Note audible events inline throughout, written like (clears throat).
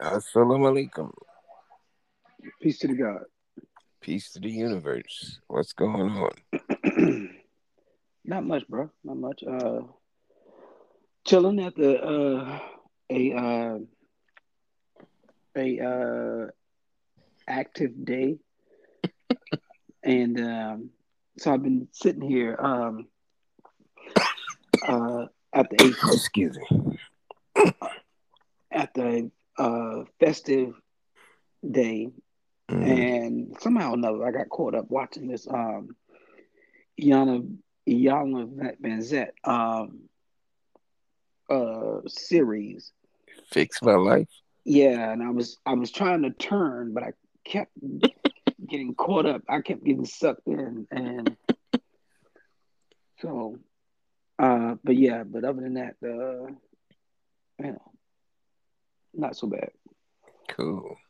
Assalamu alaikum. Peace to the God. Peace to the universe. What's going on? (clears throat) Not much, bro. Not much. Uh, chilling at the uh, a uh, a uh, active day, (laughs) and um, so I've been sitting here um, uh, at the Excuse me. at the uh, festive day, Mhm. and somehow or another I got caught up watching this um Iana Van Zet um uh series. Fix my life. Yeah, and I was I was trying to turn, but I kept getting caught up. I kept getting sucked in and so uh but yeah, but other than that, uh you know, not so bad. Cool. (clears throat)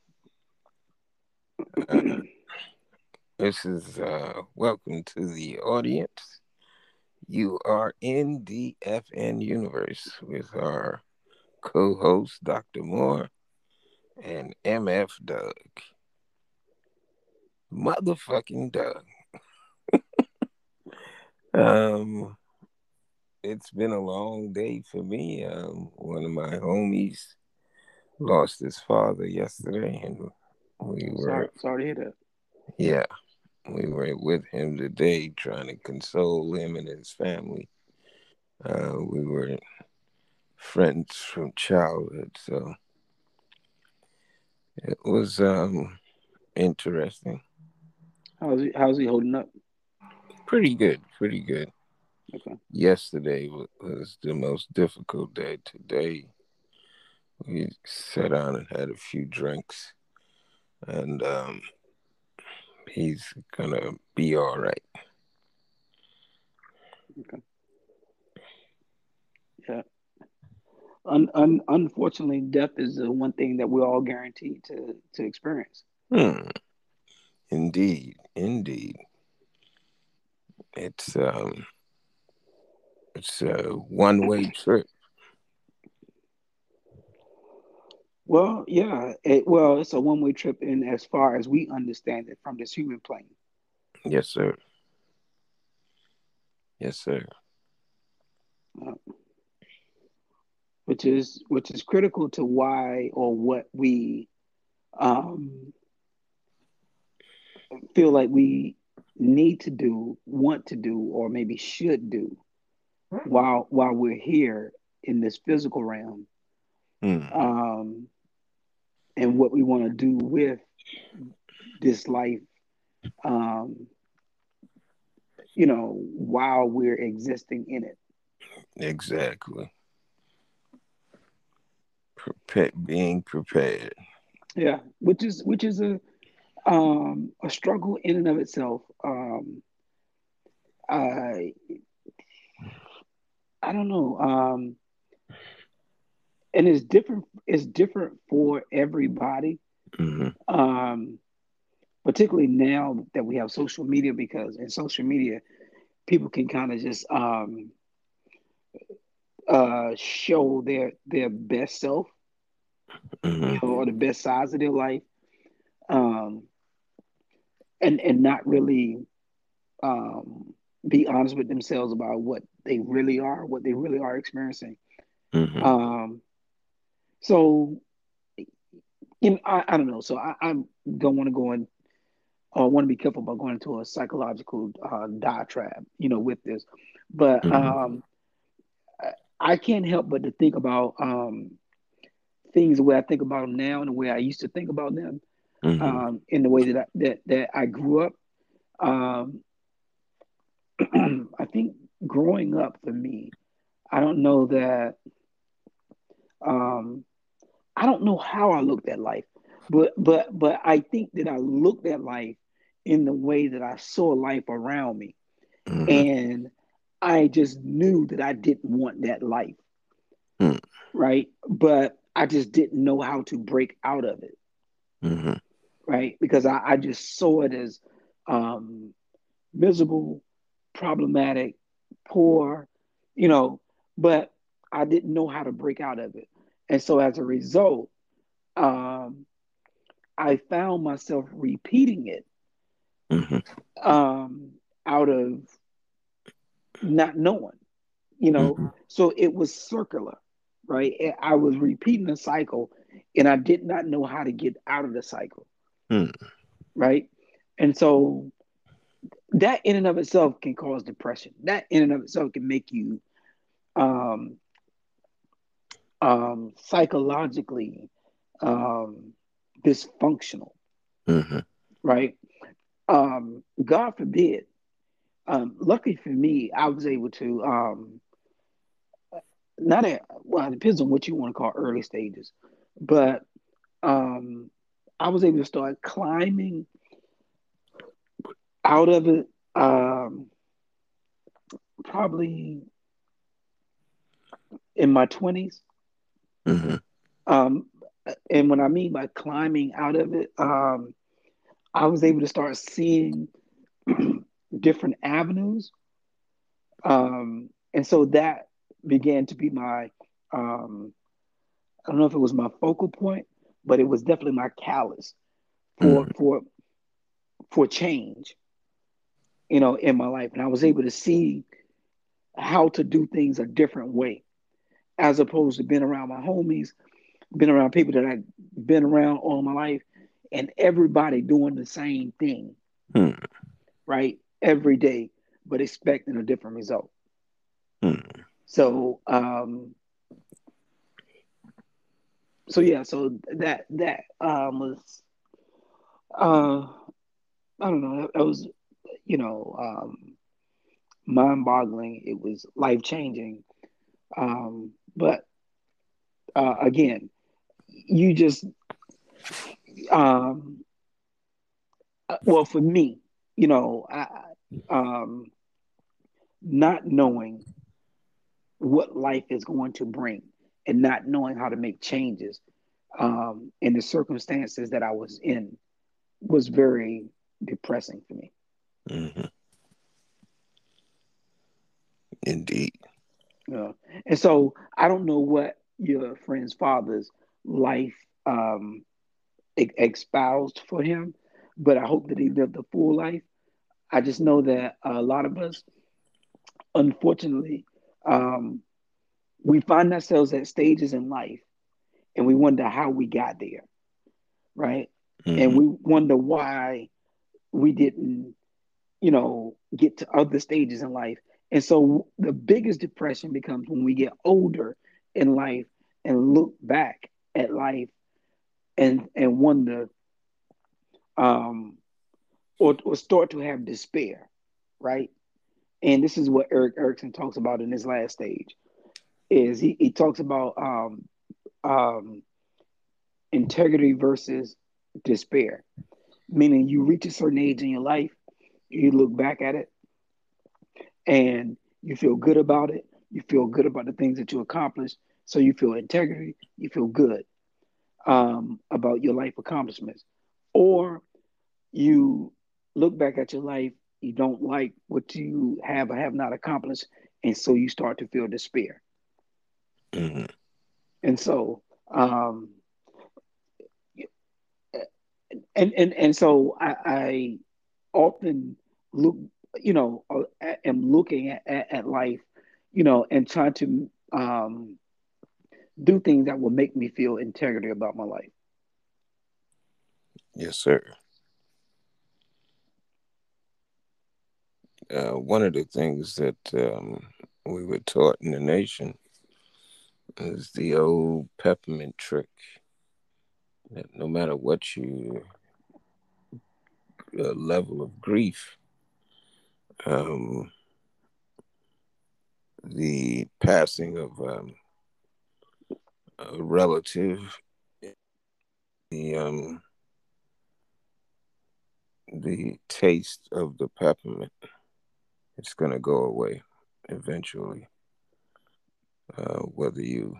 Uh, this is uh welcome to the audience. You are in the FN universe with our co-host Dr. Moore and MF Doug. Motherfucking Doug. (laughs) um it's been a long day for me. Um one of my homies lost his father yesterday and we were Sorry, sorry to hear that. Yeah, we were with him today trying to console him and his family. Uh, we were friends from childhood, so it was um, interesting. How's he how's he holding up? Pretty good, pretty good. Okay. Yesterday was the most difficult day. Today, we sat down and had a few drinks, and um, he's gonna be all right. Yeah. Un, un, unfortunately, death is the one thing that we're all guaranteed to to experience. Hmm. Indeed, indeed. It's um it's a one way trip. Well, yeah. It, well, it's a one way trip in as far as we understand it from this human plane. Yes, sir. Yes, sir. which is which is critical to why or what we um, feel like we need to do, want to do, or maybe should do while while we're here in this physical realm, Hmm. um, and what we want to do with this life, um, you know, while we're existing in it. Exactly. Prepare, being prepared. Yeah, which is which is a um, a struggle in and of itself. Um, I I don't know, um, and it's different. It's different for everybody, hmm um, particularly now that we have social media. Because in social media, people can kind of just um, uh, show their their best self, hmm you know, or the best sides of their life, um, and and not really um, be honest with themselves about what they really are, what they really are experiencing. hmm Um, so, know, I, I don't know. So I, I don't want to go in, or want to be careful about going into a psychological uh, diatribe, you know, with this. But Mhm. um, I, I can't help but to think about um, things the way I think about them now and the way I used to think about them, hmm um, in the way that I, that that I grew up. Um, (clears throat) I think growing up for me, I don't know that. Um, I don't know how I looked at life, but but but I think that I looked at life in the way that I saw life around me, hmm and I just knew that I didn't want that life, Hmm. right? But I just didn't know how to break out of it, hmm right? Because I, I just saw it as um, miserable, problematic, poor, you know, but I didn't know how to break out of it. And so as a result, um, I found myself repeating it Mm-hmm. um, out of not knowing, you know. Mm-hmm. So it was circular, right? I was repeating the cycle, and I did not know how to get out of the cycle, Mm. right? And so that in and of itself can cause depression. That in and of itself can make you um, um, psychologically um, dysfunctional, Mm-hmm. right? Um, God forbid. Um, luckily for me, I was able to um, not at well, it depends on what you want to call early stages, but um, I was able to start climbing out of it um, probably in my twenties. Mm-hmm. Um, and what I mean by climbing out of it, um, I was able to start seeing (clears throat) different avenues. Um, and so that began to be my, um, I don't know if it was my focal point, but it was definitely my callus for, Mm. for, for change, you know, in my life. And I was able to see how to do things a different way as opposed to being around my homies, been around people that I've been around all my life, and everybody doing the same thing, Mm. right? Every day, but expecting a different result. Mm. So, um, so yeah, so that that um, was, uh, I don't know, that was, you know, um, mind-boggling. It was life-changing. Um, but uh, again, you just um well for me you know i um not knowing what life is going to bring and not knowing how to make changes um in the circumstances that i was in was very depressing for me Mm-hmm. Indeed. You know? and so i don't know what your friend's father's life um espoused for him but i hope that he lived a full life i just know that a lot of us unfortunately, um, we find ourselves at stages in life and we wonder how we got there, right? Mm-hmm. And we wonder why we didn't, you know, get to other stages in life. And so the biggest depression becomes when we get older in life and look back at life and and wonder um or, or start to have despair, right? And this is what Erik Erikson talks about in his last stage. Is he, he talks about um, um, integrity versus despair, meaning you reach a certain age in your life, you look back at it, and you feel good about it. You feel good about the things that you accomplished, so you feel integrity. You feel good um, about your life accomplishments, or you look back at your life you don't like what you have or have not accomplished, and so you start to feel despair. Mm-hmm. And so, um, and and and so I, I often look, you know, I am looking at, at, at, life, you know, and trying to um, do things that will make me feel integrity about my life. Yes, sir. Uh, one of the things that um, we were taught in the nation is the old peppermint trick that no matter what your uh, level of grief, um, the passing of um, a relative, the um, the taste of the peppermint it's going to go away eventually, uh, whether you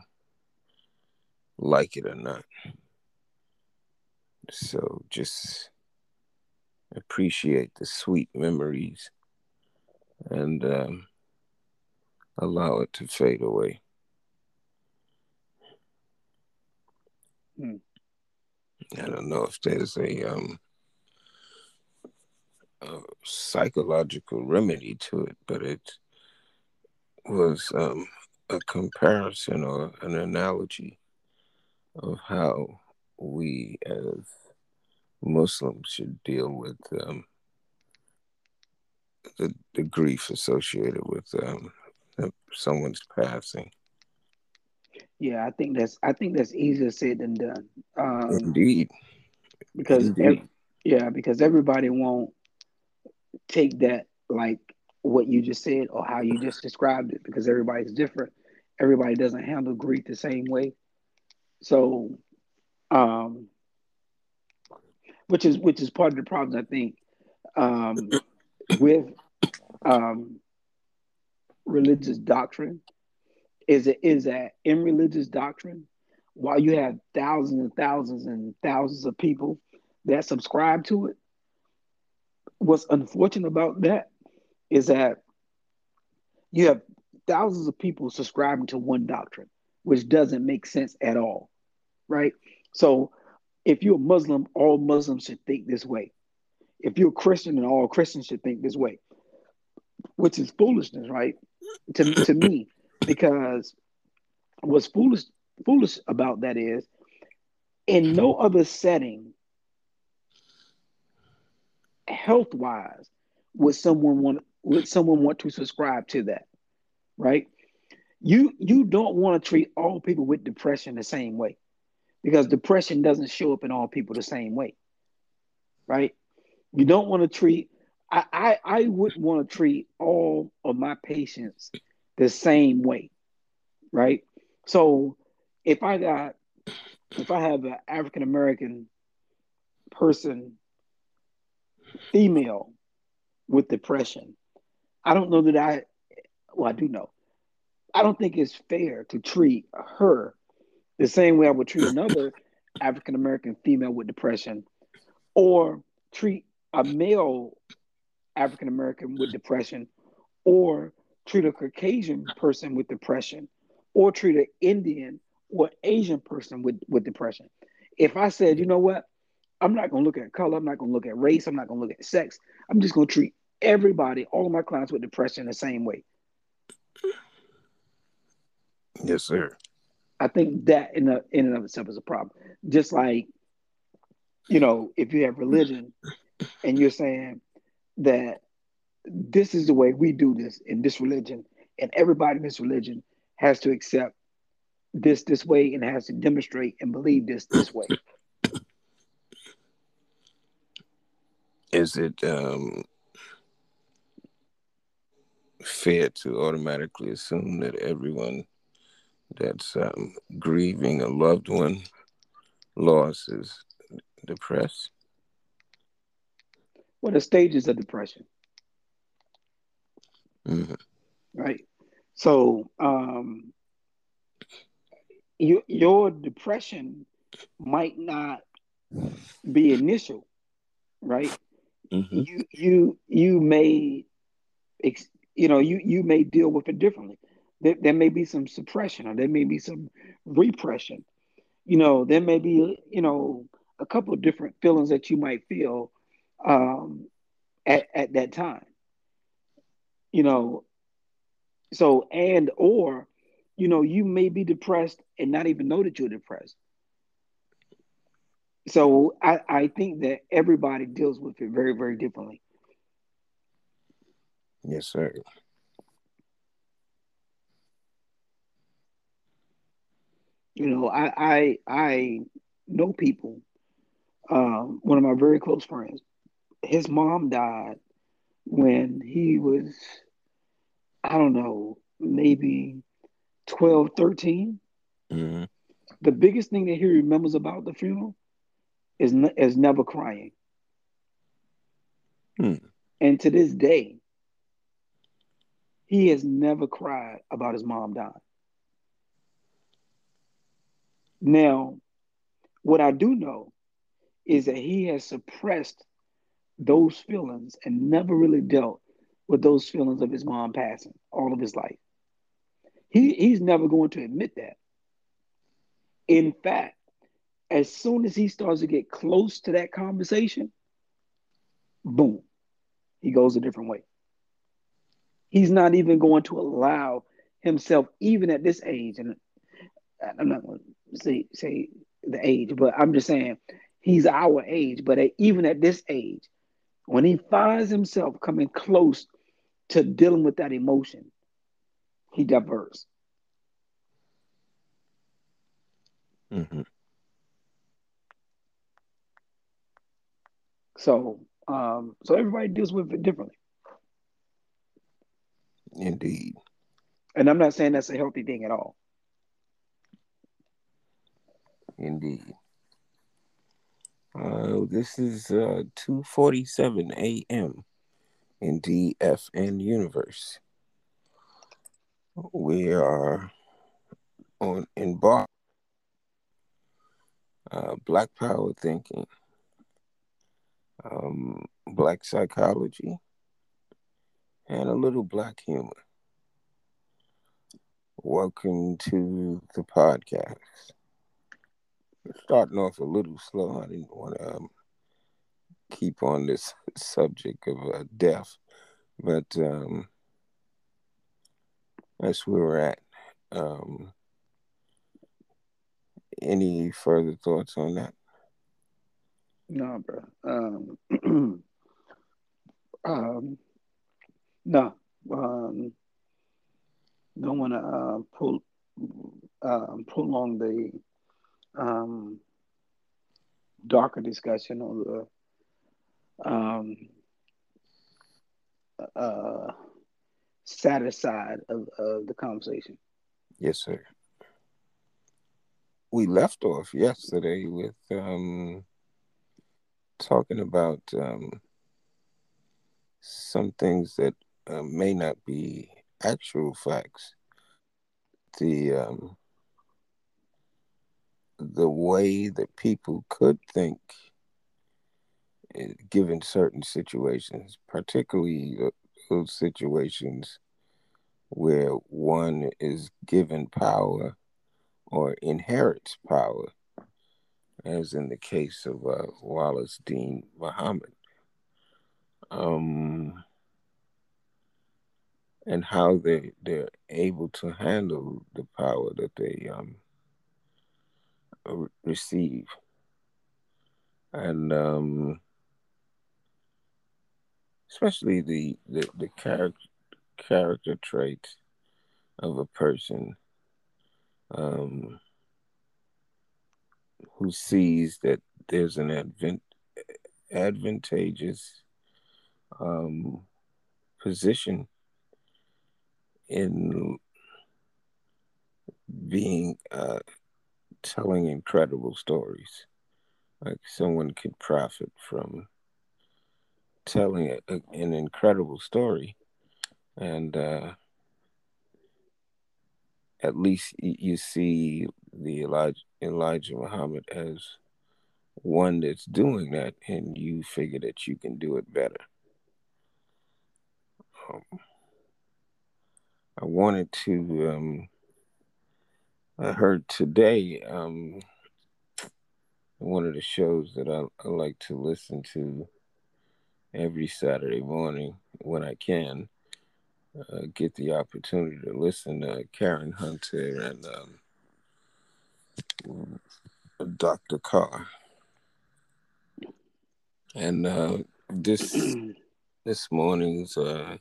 like it or not. So just appreciate the sweet memories and um, allow it to fade away. Hmm. I don't know if there's a um a psychological remedy to it, but it was um, a comparison or an analogy of how we as Muslims should deal with um, the, the grief associated with um, someone's passing. Yeah, I think that's I think that's easier said than done. Um, Indeed, because Indeed. ev- yeah, because everybody won't take that like what you just said or how you just described it because everybody's different. Everybody doesn't handle grief the same way. So, um, which is which is part of the problem I think um, with um, religious doctrine is it is that in religious doctrine, while you have thousands and thousands and thousands of people that subscribe to it, what's unfortunate about that is that you have thousands of people subscribing to one doctrine, which doesn't make sense at all, right? So if you're a Muslim, all Muslims should think this way. If you're a Christian, and all Christians should think this way, which is foolishness, right? To, to me, (coughs) because what's foolish foolish about that is in no other setting health wise would someone want would someone want to subscribe to that right you you don't want to treat all people with depression the same way because depression doesn't show up in all people the same way right you don't want to treat i i, I wouldn't want to treat all of my patients the same way right? So if i got if i have an african american person female with depression i don't know that i well i do know. I don't think it's fair to treat her the same way i would treat another african american female with depression or treat a male african american with depression or treat a caucasian person with depression or treat an indian or asian person with, with depression if i said you know what I'm not going to look at color. I'm not going to look at race. I'm not going to look at sex. I'm just going to treat everybody, all of my clients with depression the same way. Yes, sir. I think that in, the in and of itself is a problem. Just like, you know, if you have religion and you're saying that this is the way we do this in this religion, and everybody in this religion has to accept this this way and has to demonstrate and believe this this way. is it um, fair to automatically assume that everyone that's um, grieving a loved one loss is depressed? What are stages of depression? Mm-hmm. Right. So, um, you, your depression might not be initial, right? Mm-hmm. you you you may you know you you may deal with it differently there, there may be some suppression or there may be some repression you know there may be you know a couple of different feelings that you might feel um, at, at that time you know so and or you know you may be depressed and not even know that you're depressed so I, I think that everybody deals with it very, very differently. Yes, sir. You know, I I, I know people. Um, one of my very close friends, his mom died when he was, I don't know, maybe 12, 13. Mm-hmm. The biggest thing that he remembers about the funeral is is never crying. Hmm. And to this day, he has never cried about his mom dying. Now, what I do know is that he has suppressed those feelings and never really dealt with those feelings of his mom passing all of his life. He, he's never going to admit that. In fact, as soon as he starts to get close to that conversation, boom, he goes a different way. He's not even going to allow himself, even at this age, and I'm not going to say say the age, but I'm just saying he's our age. But even at this age, when he finds himself coming close to dealing with that emotion, he diverts. Mm-hmm. So, um, so everybody deals with it differently. Indeed. And I'm not saying that's a healthy thing at all. Indeed. Uh, this is uh, 2.47 a.m. in DFN Universe. We are on in bar uh, Black Power Thinking, um, Black Psychology, and a little Black humor. Welcome to the podcast. Starting off a little slow. I didn't want to um, keep on this (laughs) subject of uh, death, but um, that's where we're at. Um, any further thoughts on that? No, bro. Um, (clears throat) um, no. Um, don't want to uh, pull uh, prolong the um, darker discussion on the um, uh, sadder side of, of the conversation. Yes, sir we left off yesterday with um, talking about um, some things that uh, may not be actual facts. The um, the way that people could think, given certain situations, particularly those situations where one is given power or inherits power, as in the case of uh, Wallace Deen Muhammad. Um, and how they they're able to handle the power that they um, receive, and um, especially the the, the character character traits of a person um, who sees that there's an advent, advantageous um, position in being uh, telling incredible stories. Like someone could profit from telling a, a, an incredible story, and uh, at least you see the Elijah, Elijah Muhammad as one that's doing that, and you figure that you can do it better. Um, I wanted to. Um, I heard today um, one of the shows that I, I like to listen to every Saturday morning when I can uh, get the opportunity to listen to Karen Hunter and um, Dr. Carr. And uh, this (clears throat) this morning's uh,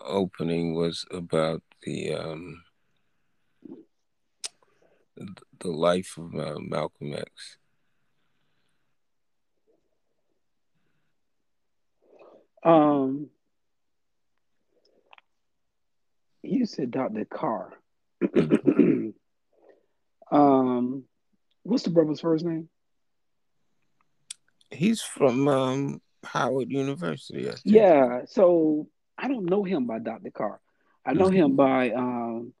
opening was about the um, the life of uh, Malcolm X. Um, you said Dr. Carr. (clears throat) um, what's the brother's first name? He's from um, Howard University. Yeah, so I don't know him by Dr. Carr. I know him by um,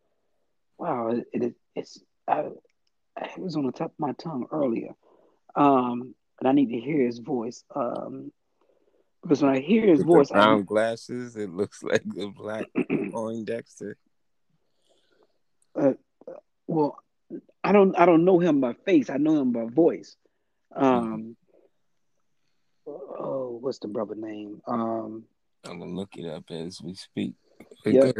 wow, it, it it's I, it was on the top of my tongue earlier, um, and I need to hear his voice. Um, because when I hear his With voice, brown I, glasses, it looks (laughs) like the black (clears throat) Poindexter. Uh, well, I don't I don't know him by face. I know him by voice. Um, oh, what's the brother name? Um, I'm gonna look it up as we speak. Yeah.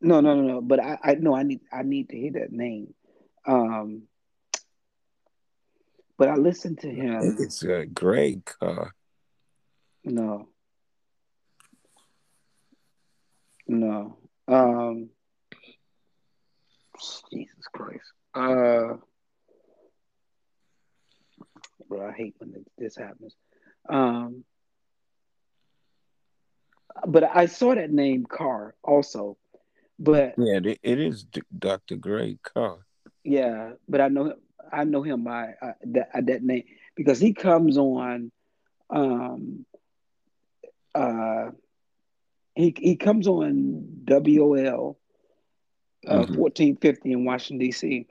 No, no, no, no. But I, I know I need I need to hear that name. Um, but I listened to him. It's a Greg Carr. No. No. Um Jesus Christ. Uh bro, I hate when this happens. Um but I saw that name Carr also. But yeah, it is Dr. Greg Carr. Yeah, but I know I know him by uh, that uh, that name because he comes on um uh he he comes on WOL uh, mm-hmm. 1450 in Washington D.C.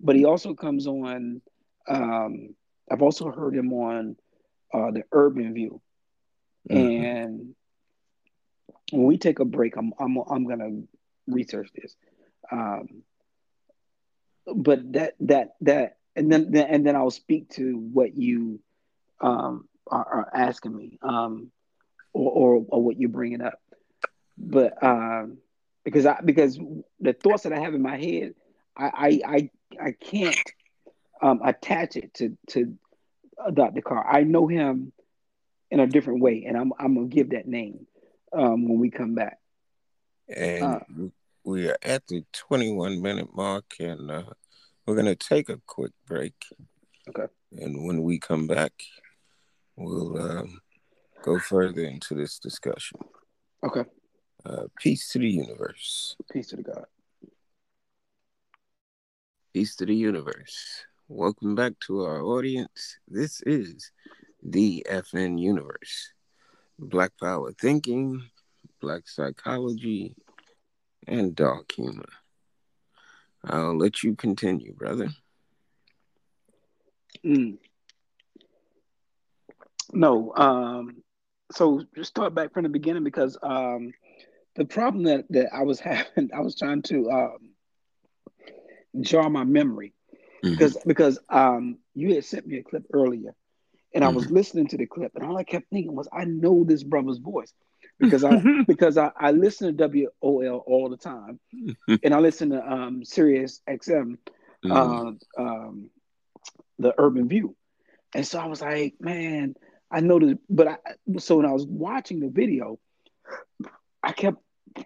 But he also comes on. Um, I've also heard him on uh, the Urban View, mm-hmm. and when we take a break, I'm I'm I'm gonna research this. Um, but that that that and then, and then I'll speak to what you um, are, are, asking me um, or, or, or what you're bringing up. But um, because I because the thoughts that I have in my head, I I I, I can't um, attach it to to Dr. Carr. I know him in a different way, and I'm I'm gonna give that name um, when we come back. And uh, we are at the 21 minute mark, and uh, we're gonna take a quick break. Okay. And when we come back, we'll um, go further into this discussion. Okay. Uh, peace to the universe. Peace to the God. Peace to the universe. Welcome back to our audience. This is the FN Universe. Black Power Thinking, Black Psychology, and Dark Humor. I'll let you continue, brother. Mm. No, um, so just start back from the beginning because um, the problem that, that I was (laughs) having, I was trying to um, jar my memory mm-hmm. because because um, you had sent me a clip earlier, and mm-hmm. I was mm-hmm. listening to the clip, and all I kept thinking was, I know this brother's voice because I (laughs) because I, I listen to WOL all the time, and I listen to um, Sirius XM, mm-hmm. uh, um, the Urban View, and so I was like, man, I know this, but I so when I was watching the video, I kept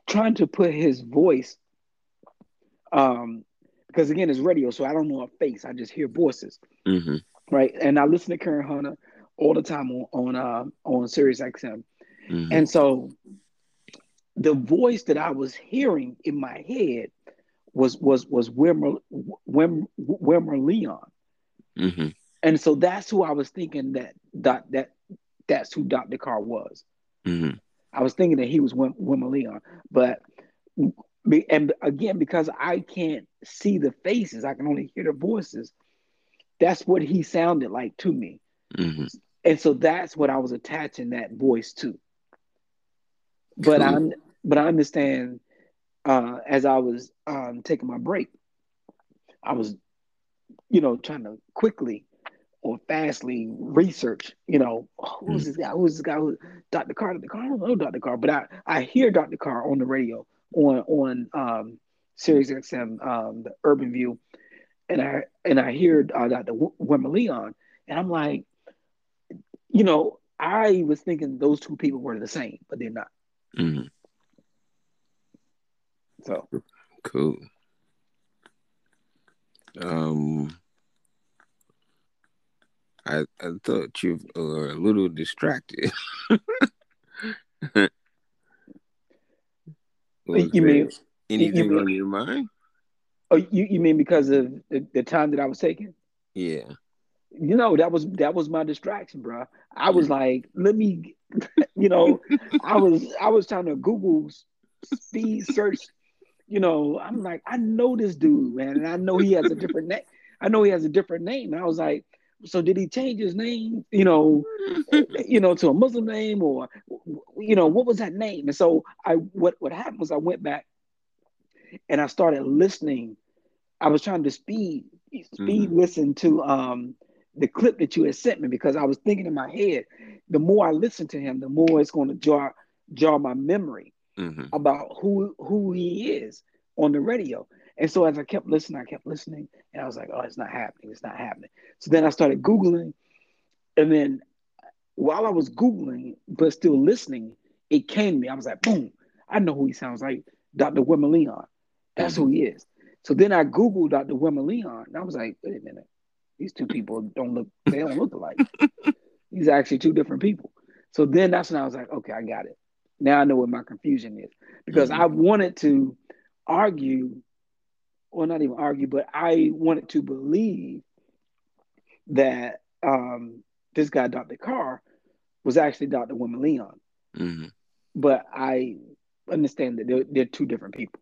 trying to put his voice, um, because again, it's radio, so I don't know a face. I just hear voices, mm-hmm. right? And I listen to Karen Hunter all the time on on uh, on Sirius XM, mm-hmm. and so the voice that I was hearing in my head was was was Wilmer Wilmer, Wilmer Leon, mm-hmm. and so that's who I was thinking that that that that's who Dr. Carr was. Mm-hmm. I was thinking that he was Wilmer Leon, but and again because I can't see the faces, I can only hear the voices. That's what he sounded like to me, mm-hmm. and so that's what I was attaching that voice to. But I but I understand uh, as I was um, taking my break, I was, you know, trying to quickly or fastly research, you know, who's this guy? Who's this guy? Who, Dr. Carr, Dr. Carr, I don't know Dr. Carr, but I, I hear Dr. Carr on the radio on on um, Sirius XM, um, the Urban View, and I and I hear uh, Dr. Wilmer Leon, and I'm like, you know, I was thinking those two people were the same, but they're not. Mm-hmm. So cool. Um, I I thought you were a little distracted. (laughs) you mean anything you on your mind? Oh, you you mean because of the, the time that I was taking? Yeah. You know that was that was my distraction, bro. I was like, let me, (laughs) you know, I (laughs) was I was trying to Google speed search. You know, I'm like, I know this dude, man, and I know he has a different name. I know he has a different name. And I was like, so did he change his name you know (laughs) you know to a muslim name or you know what was that name and so i what what happened was i went back and i started listening I was trying to speed speed mm-hmm. listen to um the clip that you had sent me because I was thinking in my head, the more I listen to him, the more it's going to jar jar my memory mm-hmm. about who who he is on the radio. And so as I kept listening, I kept listening, and I was like, "Oh, it's not happening! It's not happening." So then I started googling, and then while I was googling but still listening, it came to me. I was like, "Boom! I know who he sounds like, Dr. Wilmer Leon. That's mm-hmm. who he is." So then I googled Dr. Wilmer Leon, and I was like, "Wait a minute, these two people don't look they don't look alike. (laughs) these are actually two different people." So then that's when I was like, "Okay, I got it. Now I know what my confusion is because mm-hmm. I wanted to argue or not even argue, but I wanted to believe that um, this guy, Dr. Carr, was actually Dr. Wilmer Leon. Mm-hmm. But I understand that they're, they're two different people.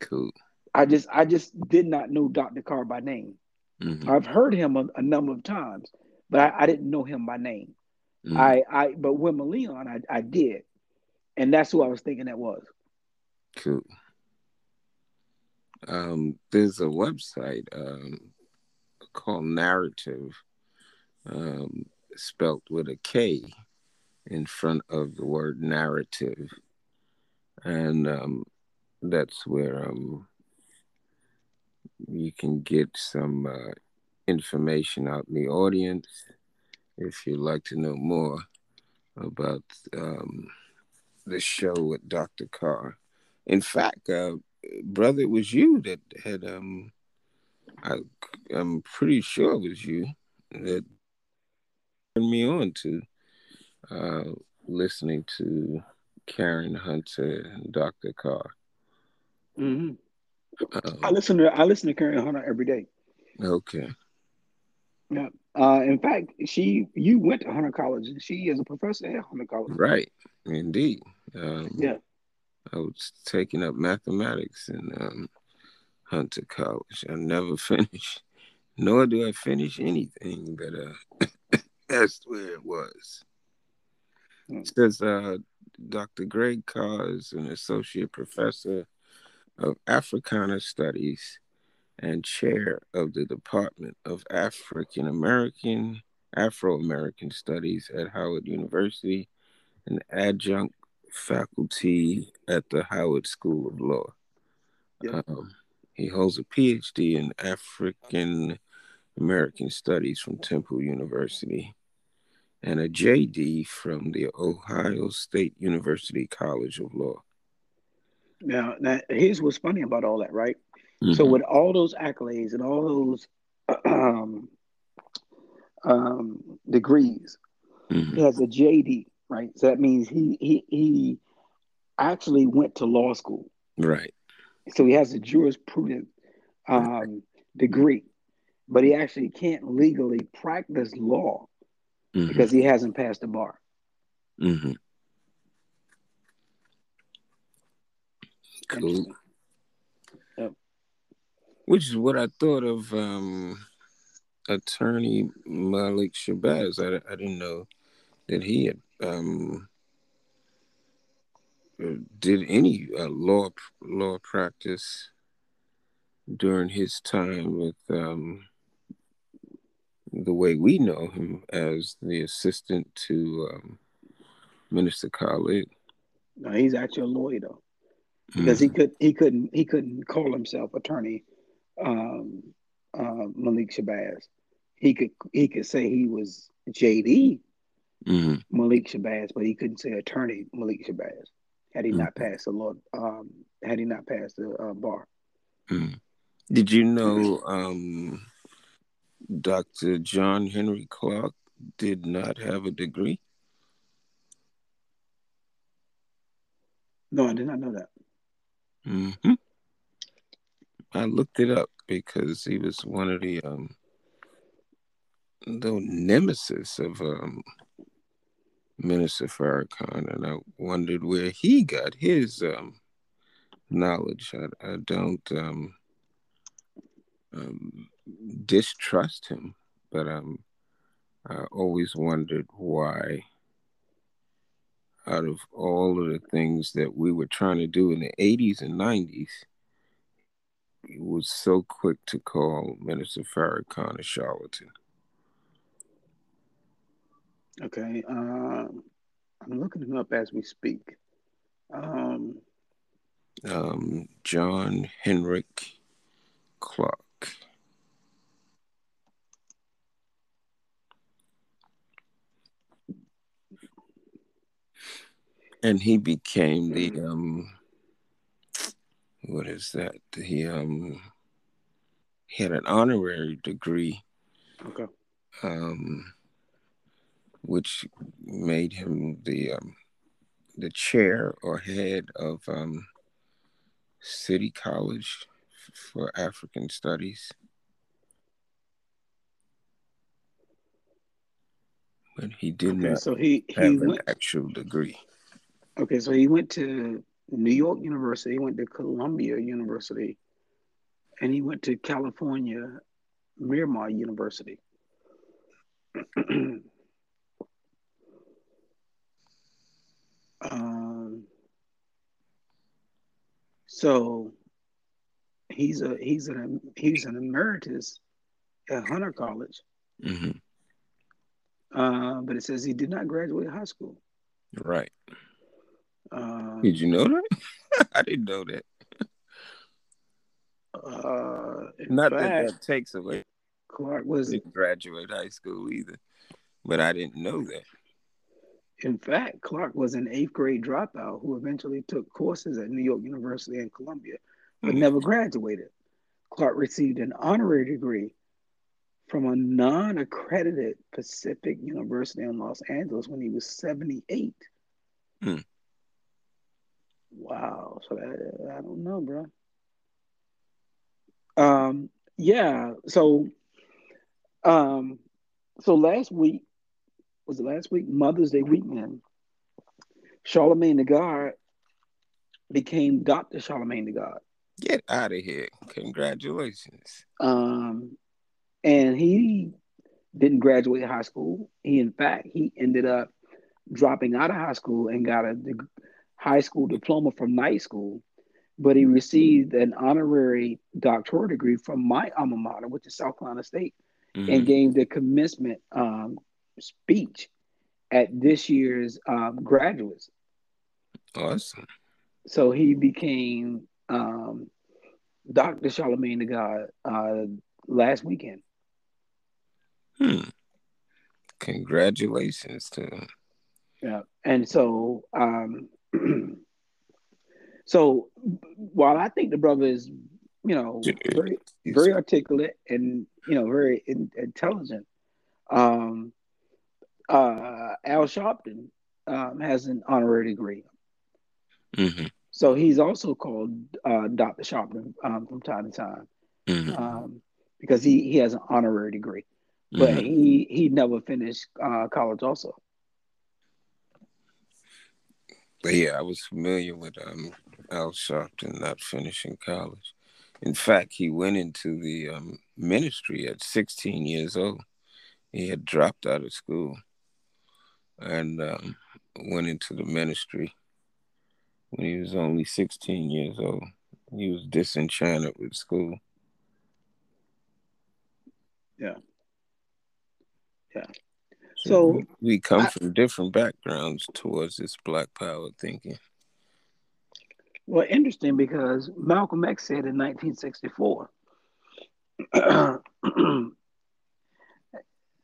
Cool. I just I just did not know Dr. Carr by name. Mm-hmm. I've heard him a, a, number of times, but I, I, didn't know him by name. Mm-hmm. I I but Wilmer Leon I, I did. And that's who I was thinking that was. Cool um, there's a website um, called Narrative, um, spelt with a K in front of the word narrative, and um, that's where um, you can get some uh, information out in the audience if you'd like to know more about um, the show with Dr. Carr. In fact, uh, brother, it was you that had um I I'm pretty sure it was you that turned me on to uh listening to Karen Hunter and Dr. Carr. Mm-hmm. Um, I listen to I listen to Karen Hunter every day. Okay. Yeah. Uh, in fact, she you went to Hunter College and she is a professor at Hunter College. Right. Indeed. Um, yeah. I was taking up mathematics in um, Hunter College. I never (laughs) finished, nor do I finish anything, but uh, (laughs) that's where it was. Hmm. It says uh, Dr. Greg Carr is an associate professor of Africana Studies and chair of the Department of African American Afro American Studies at Howard University, an adjunct faculty at the Howard School of Law. Um, he holds a PhD in African American Studies from Temple University and a JD from the Ohio State University College of Law. Now, now here's what's funny about all that, right? Mm-hmm. So, with all those accolades and all those (clears throat) um, um, degrees, mm-hmm. he has a JD right? So that means he he he actually went to law school, right? So he has a jurisprudence um, degree, but he actually can't legally practice law mm-hmm. because he hasn't passed the bar. Cool. Yep. Which is what I thought of um, attorney Malik Shabazz. I, I didn't know that he had um, did any uh, law law practice during his time with um, the way we know him as the assistant to um, Minister Khalid. No, he's actually a lawyer though, because mm. he could he couldn't he couldn't call himself attorney um, uh, Malik Shabazz. He could he could say he was JD, mm-hmm. Malik Shabazz, but he couldn't say attorney Malik Shabazz had he mm-hmm. not passed the law. Um, had he not passed the uh, bar. Mm-hmm. Did you know um, Dr. John Henrik Clarke did not have a degree? No, I did not know that. Mm-hmm. I looked it up because he was one of the um, the nemesis of um, Minister Farrakhan, and I wondered where he got his um, knowledge. I, I don't um, um, distrust him, but um, I always wondered why, out of all of the things that we were trying to do in the 80s and 90s, was so quick to call Minister Farrakhan a charlatan? Okay, um, I'm looking him up as we speak. Um, um, John Henrik Clarke. And he became the um what is that? He um he had an honorary degree. Okay. Um which made him the um the chair or head of um City College for African Studies. But he did Okay, not so he have he an went. actual degree. Okay, so he went to New York University. He went to Columbia University, and he went to California Miramar University. (clears throat) um, so he's a he's an he's an emeritus at Hunter College, hmm uh, but it says he did not graduate high school. Right. Um, Did you know that? (laughs) I didn't know that. uh, Not fact, that that takes away Clarke was didn't graduate high school either, but I didn't know that. In fact, Clarke was an eighth grade dropout who eventually took courses at New York University and Columbia, but Hmm. never graduated. Clarke received an honorary degree from a non accredited Pacific University in Los Angeles when he was 78. Hmm. Wow. So that, I don't know, bro. Um, yeah. So, um, so last week, was it last week? Mother's Day weekend. Charlemagne the God became Dr. Charlemagne the God. Get out of here! Congratulations. Um, and he didn't graduate high school. He, in fact, he ended up dropping out of high school and got a deg- high school diploma from night school. But he received an honorary doctoral degree from my alma mater, which is South Carolina State, Mhm. and gave the commencement um, speech at this year's um, graduates. Awesome. So he became um, Dr. Charlemagne the God uh, last weekend. Hmm. Congratulations to him. Yeah. And so, um, (clears throat) so while I think the brother is, you know, very, very articulate and, you know, very in, intelligent, um, uh, Al Sharpton um, has an honorary degree. hmm So he's also called uh, Dr. Sharpton um, from time to time hmm um, because he, he has an honorary degree. But Mhm. he, he never finished uh, college also. But yeah, I was familiar with um, Al Sharpton not finishing college. In fact, he went into the um, ministry at 16 years old. He had dropped out of school and um, went into the ministry when he was only 16 years old. He was disenchanted with school. Yeah. Yeah. So, So, we, we come I- from different backgrounds towards this Black Power thinking. Well, interesting because Malcolm X said in 1964. (clears throat)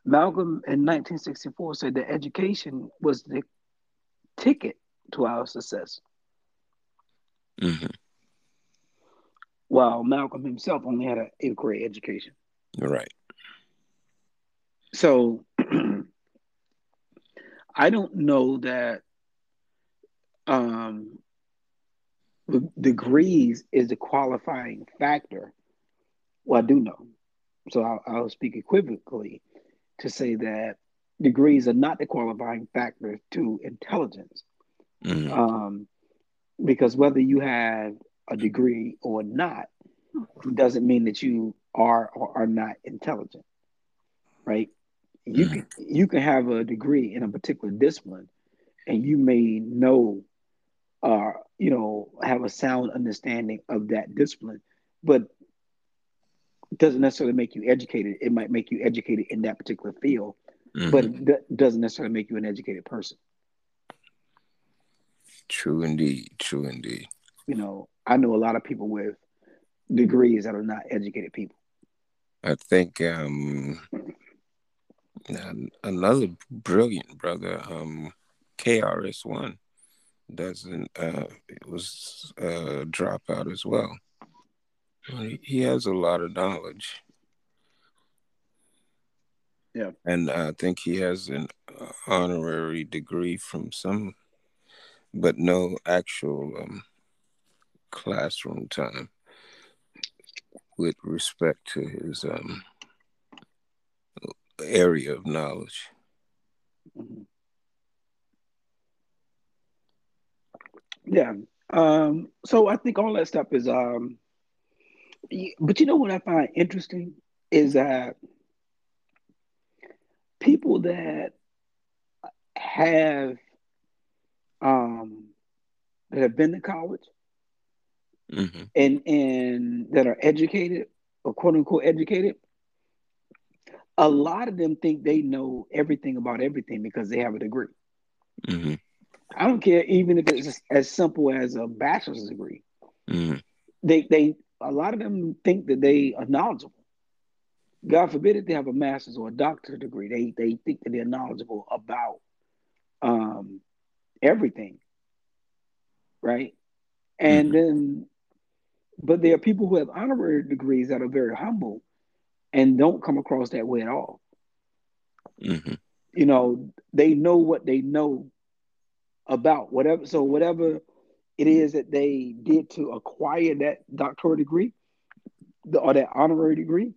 Malcolm in 1964 said that education was the ticket to our success, hmm while Malcolm himself only had an eighth grade education. Right. So (clears throat) I don't know that um, degrees is a qualifying factor. Well, I do know. So I'll, I'll speak equivocally to say that degrees are not the qualifying factor to intelligence. hmm Um, because whether you have a degree or not doesn't mean that you are or are not intelligent, right? You can you can have a degree in a particular discipline, and you may know, uh, you know, have a sound understanding of that discipline, but it doesn't necessarily make you educated. It might make you educated in that particular field, Mhm. but it do- doesn't necessarily make you an educated person. true indeed, true indeed. You know, I know a lot of people with degrees that are not educated people. I think um, an- another brilliant brother, um, KRS One, doesn't. Uh, it was a dropout as well. He- He has a lot of knowledge. Yeah. and I think he has an uh, honorary degree from some, but no actual um, classroom time with respect to his um, area of knowledge. Yeah. Um, so I think all that stuff is um but you know what I find interesting is that people that have um that have been to college hmm and and that are educated or quote unquote educated, a lot of them think they know everything about everything because they have a degree. hmm I don't care even if it's as simple as a bachelor's degree. hmm They they a lot of them think that they are knowledgeable. God forbid if they have a master's or a doctorate degree, they they think that they're knowledgeable about um everything. Right? And then but there are people who have honorary degrees that are very humble and don't come across that way at all. hmm you know they know what they know about whatever so whatever it is that they did to acquire that doctoral degree the, or that honorary degree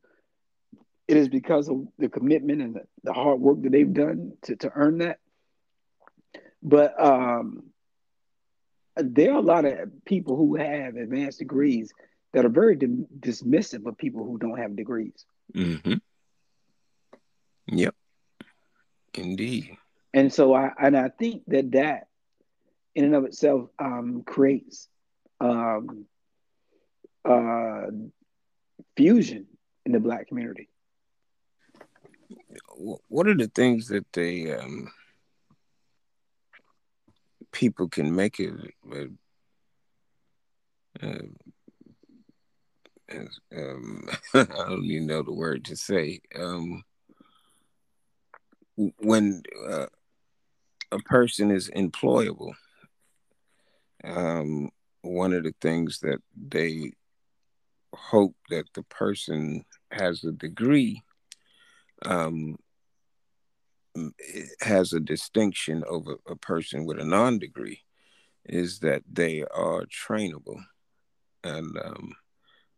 it is because of the commitment and the, the hard work that they've done to, to earn that. But um there are a lot of people who have advanced degrees that are very dim- dismissive of people who don't have degrees hmm Yep. Indeed. and so I and I think that that in and of itself um, creates um, uh, fusion in the black community. What are the things that they um, people can make it? Uh, uh, as, um, (laughs) I don't even know the word to say. Um, when uh, a person is employable, um, one of the things that they hope that the person has a degree um, has a distinction over a person with a non-degree is that they are trainable and um,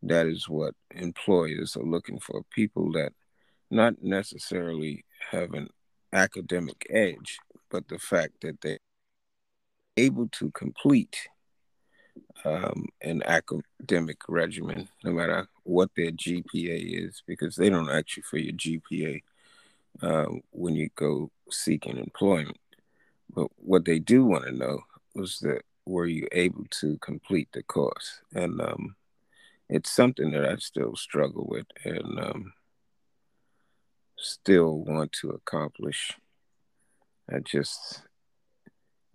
that is what employers are looking for. People that not necessarily have an academic edge but the fact that they're able to complete um, an academic regimen no matter what their gpa is because they don't ask you for your gpa uh, when you go seeking employment. But what they do want to know was that were you able to complete the course? And um, it's something that i still struggle with and um, still want to accomplish. I just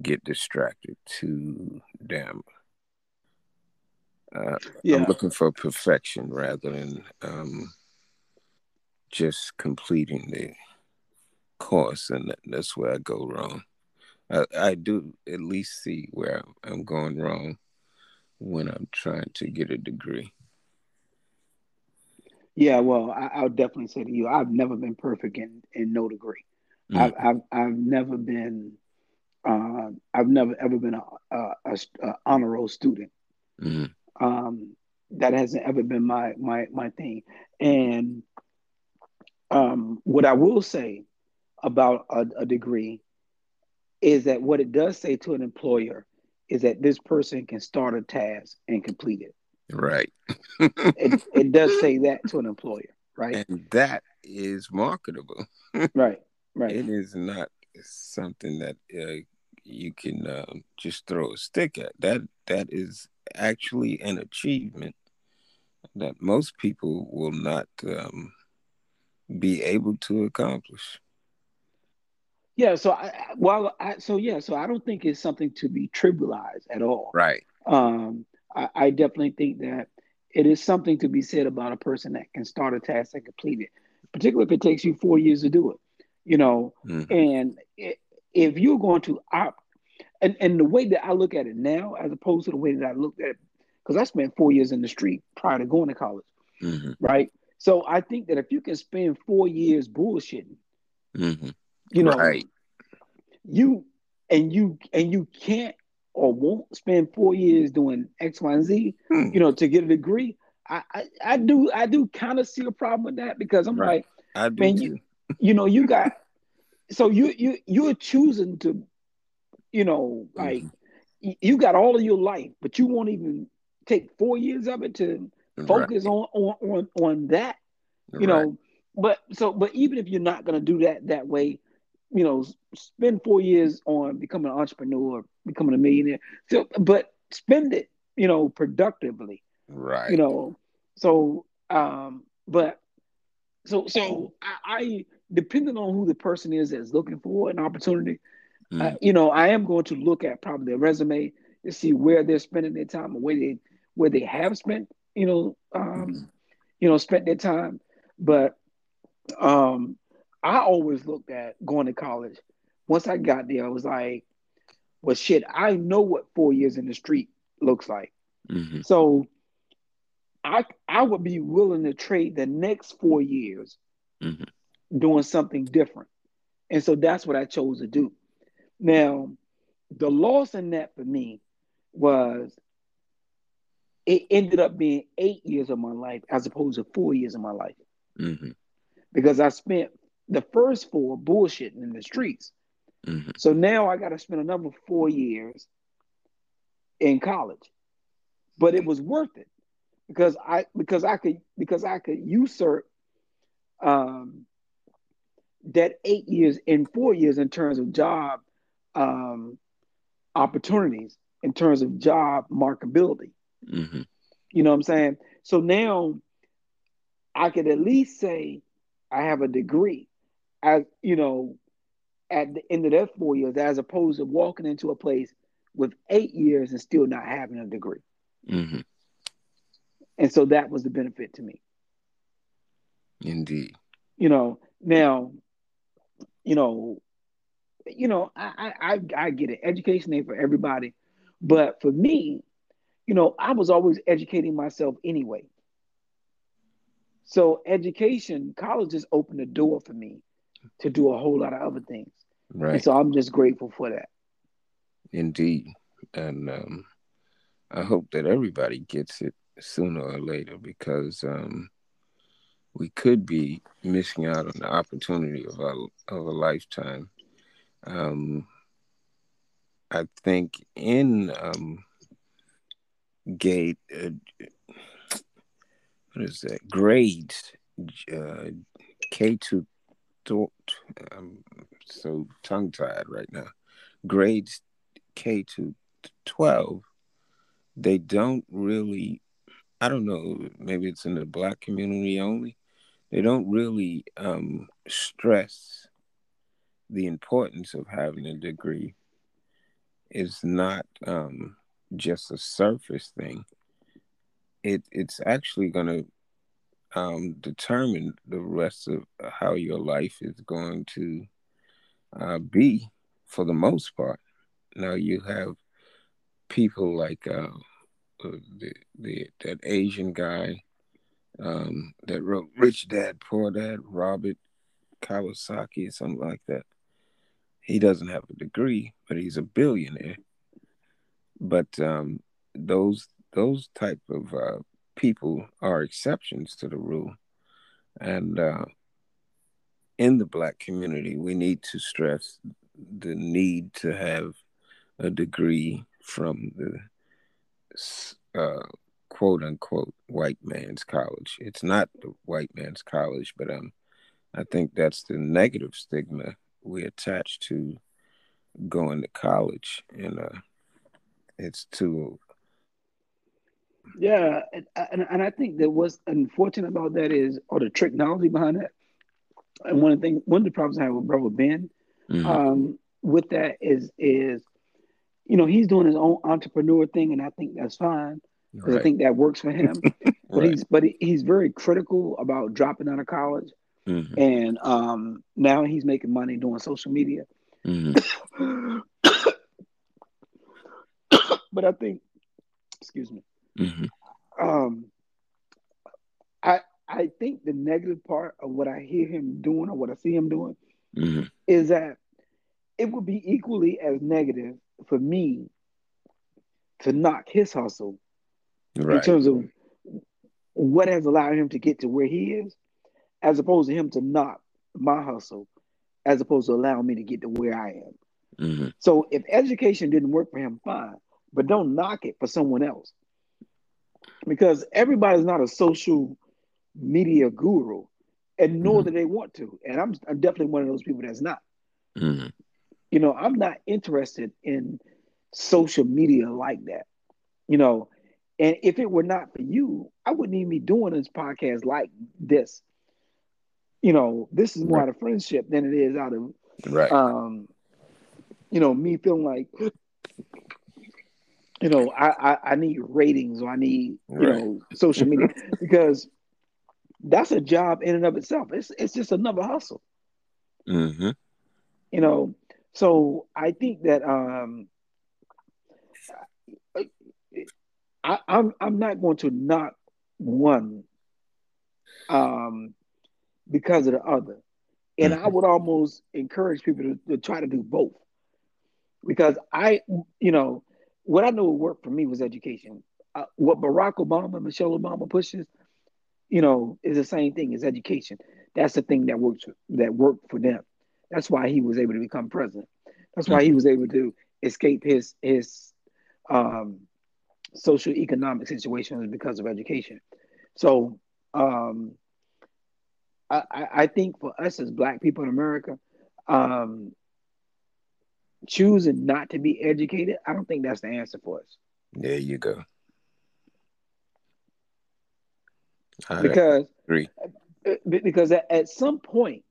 get distracted too damn uh, i'm looking for perfection rather than um, just completing the course and that, that's where i go wrong. I, I do at least see where i'm going wrong when i'm trying to get a degree yeah. Well, I, I'll definitely say to you, I've never been perfect in in no degree. Mm, I've I've I've never been. Uh, I've never ever been a, a, a, a honor roll student. mm, Um, that hasn't ever been my my my thing. And um, what I will say about a, a degree is that what it does say to an employer is that this person can start a task and complete it. Right It it does (laughs) say that to an employer, right? and that is marketable (laughs) Right, right. it is not something that uh, you can um, just throw a stick at that that is actually an achievement that most people will not um, be able to accomplish. Yeah, so I well, I, so yeah, so I don't think it's something to be trivialized at all. Right. Um, I, I definitely think that it is something to be said about a person that can start a task and complete it, particularly if it takes you four years to do it. You know, Mhm. and it, if you're going to opt, and and the way that I look at it now, as opposed to the way that I looked at it, because I spent four years in the street prior to going to college, hmm right? So I think that if you can spend four years bullshitting, hmm you know, Right. you and you and you can't or won't spend four years doing X, Y, and Z, Hmm. you know, to get a degree. I I, I do I do kind of see a problem with that because I'm Right. like, I do man, you you know, you got so you you you're choosing to, you know, like y- you got all of your life, but you won't even take four years of it to Right. focus on on on, on that you Right. know but so but even if you're not going to do that that way you know spend four years on becoming an entrepreneur becoming a millionaire so but spend it you know productively Right. you know so um but so so I, I depending on who the person is that's looking for an opportunity Mm. uh, you know i am going to look at probably their resume to see where they're spending their time or where they where they have spent you know um Mhm. you know spent their time but um i always looked at going to college once i got there i was like well shit i know what four years in the street looks like Mhm. so i i would be willing to trade the next four years Mhm. doing something different and so that's what i chose to do now the loss in that for me was it ended up being eight years of my life as opposed to four years of my life Mhm. because I spent the first four bullshitting in the streets. Mhm. So now I got to spend another four years in college, but it was worth it because I because I could because I could usurp um, that eight years in four years in terms of job um, opportunities, in terms of job markability. Mhm. You know what I'm saying? So now I could at least say I have a degree, as you know, at the end of that four years, as opposed to walking into a place with eight years and still not having a degree. Mhm. And so that was the benefit to me. Indeed. You know, now, you know, you know, I I I, I get it. Education ain't for everybody, but for me, you know, I was always educating myself anyway. So education, college just opened the door for me to do a whole lot of other things. And Right. so I'm just grateful for that. Indeed. And um, I hope that everybody gets it sooner or later because um, we could be missing out on the opportunity of a, of a lifetime. Um, I think in um, gate, uh, what is that? Grades, uh, K to th- I'm so tongue tied right now. Grades K to 12, they don't really, I don't know, maybe it's in the black community only. They don't really um, stress the importance of having a degree. It's not um, just a surface thing. It it's actually going to um, determine the rest of how your life is going to uh, be for the most part. Now you have people like uh, uh, the, the that Asian guy um, that wrote Rich Dad Poor Dad, Robert Kawasaki or something like that. He doesn't have a degree, but he's a billionaire. But um, those those type of uh, people are exceptions to the rule, and uh, in the black community, we need to stress the need to have a degree from the uh, quote unquote white man's college. It's not the white man's college, but um, I think that's the negative stigma we attach to going to college, and uh, it's to Yeah, and, and, and I think that what's unfortunate about that is, or the technology behind that. And one of the things, one of the problems I have with brother Ben, Mhm. um, with that is, is, you know, he's doing his own entrepreneur thing, and I think that's fine because I think that works for him. (laughs) But Right. he's, but he- he's very critical about dropping out of college, Mhm. and um, now he's making money doing social media. Mhm. (coughs) but I think, excuse me, Mhm. um, I I think the negative part of what I hear him doing or what I see him doing Mhm. is that it would be equally as negative for me to knock his hustle in terms of what has allowed him to get to where he is, as opposed to him to knock my hustle, as opposed to allowing me to get to where I am. Mhm. So if education didn't work for him, fine, but don't knock it for someone else. Because everybody's not a social media guru, and nor Mhm. do they want to. And I'm, I'm definitely one of those people that's not. Mhm. You know, I'm not interested in social media like that. You know, and if it were not for you, I wouldn't even be doing this podcast like this. You know, this is more Right. out of friendship than it is out of Right. um, you know, me feeling like, you know, I, I, I need ratings or I need, you Right. know, social media (laughs) because that's a job in and of itself. It's it's just another hustle, Mhm. you know. So I think that um I, I'm I'm not going to knock one um because of the other. And I Mhm. would almost encourage people to, to try to do both. Because I, you know, what I know worked for me was education. Uh, what Barack Obama, Michelle Obama pushes, you know, is the same thing as education. That's the thing that works that worked for them. That's why he was able to become president. That's why he Mhm. was able to escape his his um, social economic situations because of education. So um, I, I I think for us as Black people in America, um, choosing not to be educated, I don't think that's the answer for us. There you go. I Because agree. because at, at some point,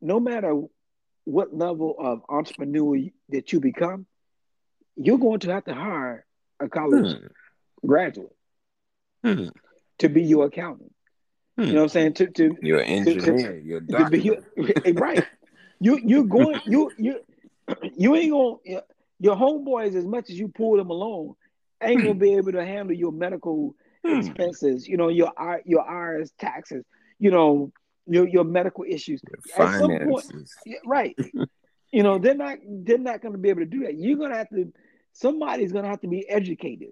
no matter what level of entrepreneur that you become, you're going to have to hire a college Hmm. graduate Hmm. to be your accountant. You know what I'm saying? To to You're an to, to, engineer. You're a to be doctor. your, (laughs) right. You you're going you you (clears throat) you ain't gonna your homeboys as much as you pull them along ain't gonna be able to handle your medical Hmm. expenses. You know your your IRS taxes. You know your your medical issues. Your At some point, right? (laughs) You know they're not they're not gonna be able to do that. You're gonna have to somebody's gonna have to be educated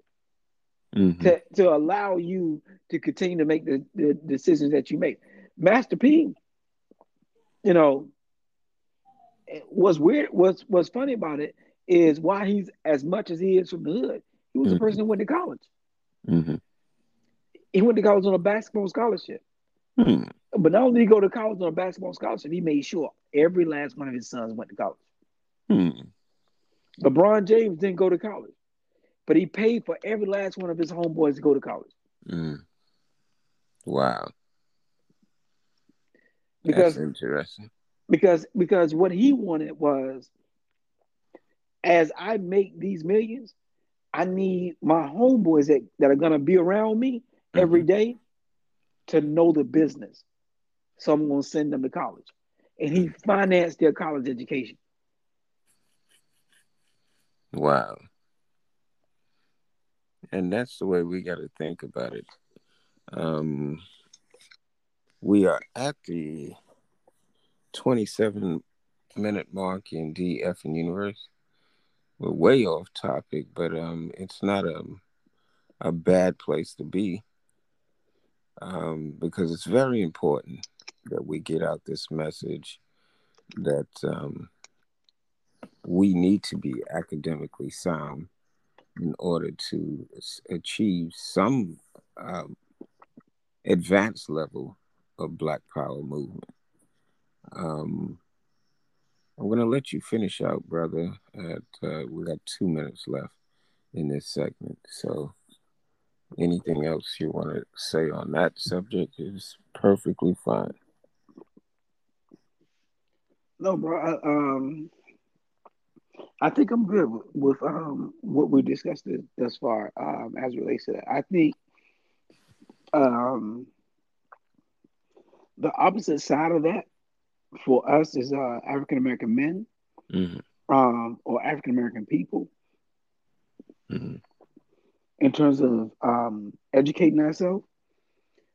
Mhm. to, to allow you to continue to make the, the decisions that you make. Master P, you know, what's weird, what's what's funny about it is why he's as much as he is from the hood. He was a Mhm. person who went to college. Mhm. He went to college on a basketball scholarship. Hmm. But not only did he go to college on a basketball scholarship, he made sure every last one of his sons went to college. Hmm. LeBron James didn't go to college, but he paid for every last one of his homeboys to go to college Hmm. Wow. because That's interesting. Because because what he wanted was as I make these millions, I need my homeboys that, that are gonna be around me every day to know the business. So I'm gonna send them to college. And he financed their college education. Wow. And that's the way we got to think about it. Um, we are at the 27 minute mark in DF and Universe. We're way off topic, but um, it's not a, a bad place to be um, because it's very important that we get out this message that um, we need to be academically sound in order to achieve some um, advanced level of Black Power movement. Um, I'm going to let you finish out, brother. At uh, we got two minutes left in this segment, so anything else you want to say on that subject is perfectly fine. No, bro. I, um, I think I'm good with, um what we discussed thus far um as relates to that. I think um the opposite side of that for us as uh African American men Mm-hmm. um or African American people Mm-hmm. in terms of um educating ourselves.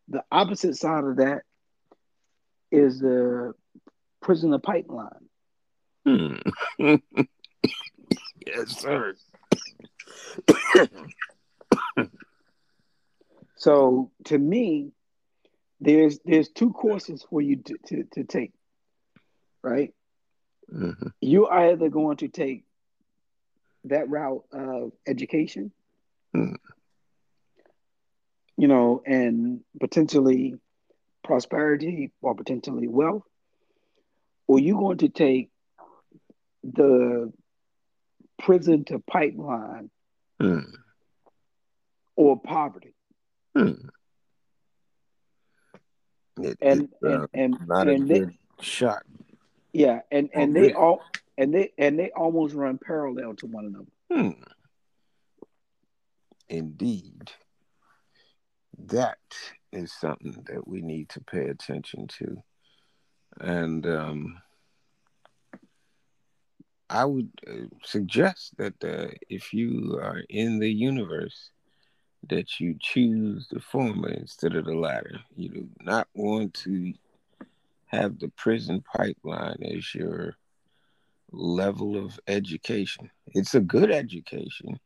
The opposite side of that is the prisoner pipeline. Hmm. (laughs) yes, sir. So to me, there's there's two courses for you to, to, to take, right? Mm-hmm. You're either going to take that route of education, Hmm. you know, and potentially prosperity or potentially wealth, or you're going to take the prison to pipeline Hmm. or poverty. Hmm. It, And it's, uh, and and, not a and they, good shot. Yeah, and and Oh, they really? all and they and they almost run parallel to one another. Hmm. Indeed. That is something that we need to pay attention to. And um, I would uh, suggest that uh, if you are in the universe, that you choose the former instead of the latter. You do not want to have the prison pipeline as your level of education. It's a good education,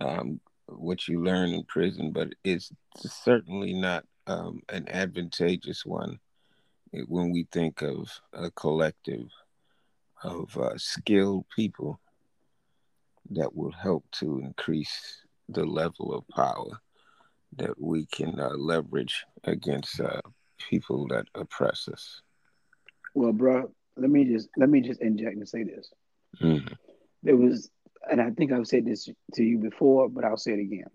um, what you learn in prison, but it's certainly not um, an advantageous one when we think of a collective of uh, skilled people that will help to increase the level of power that we can uh, leverage against uh, people that oppress us. Well, bro, let me just let me just inject and say this. Mhm. There was, and I think I've said this to you before, but I'll say it again.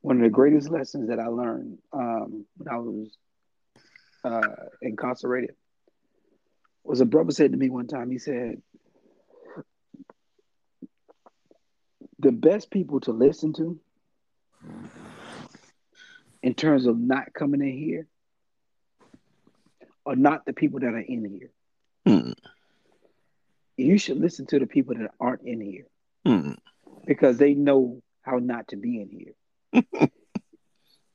One of the greatest lessons that I learned um, when I was uh, incarcerated was a brother said to me one time. He said, "The best people to listen to, in terms of not coming in here, are not the people that are in here. Hmm. You should listen to the people that aren't in here." Hmm. because they know how not to be in here. (laughs)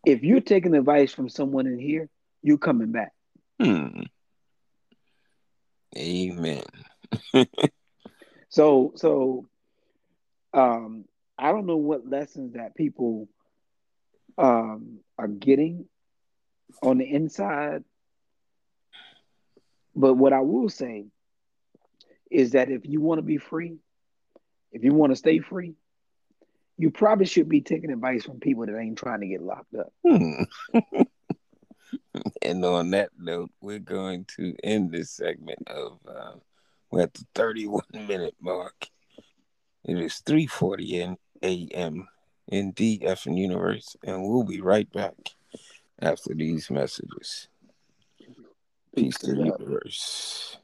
if you're taking advice from someone in here, you're coming back. Hmm. Amen. (laughs) So so um I don't know what lessons that people um are getting on the inside. But what I will say is that if you want to be free, if you want to stay free, you probably should be taking advice from people that ain't trying to get locked up. Hmm. (laughs) and on that note, we're going to end this segment of. Uh, we're at the 31 minute mark. It is 3:40 a.m. in DF and Universe, and we'll be right back after these messages. Peace to the universe.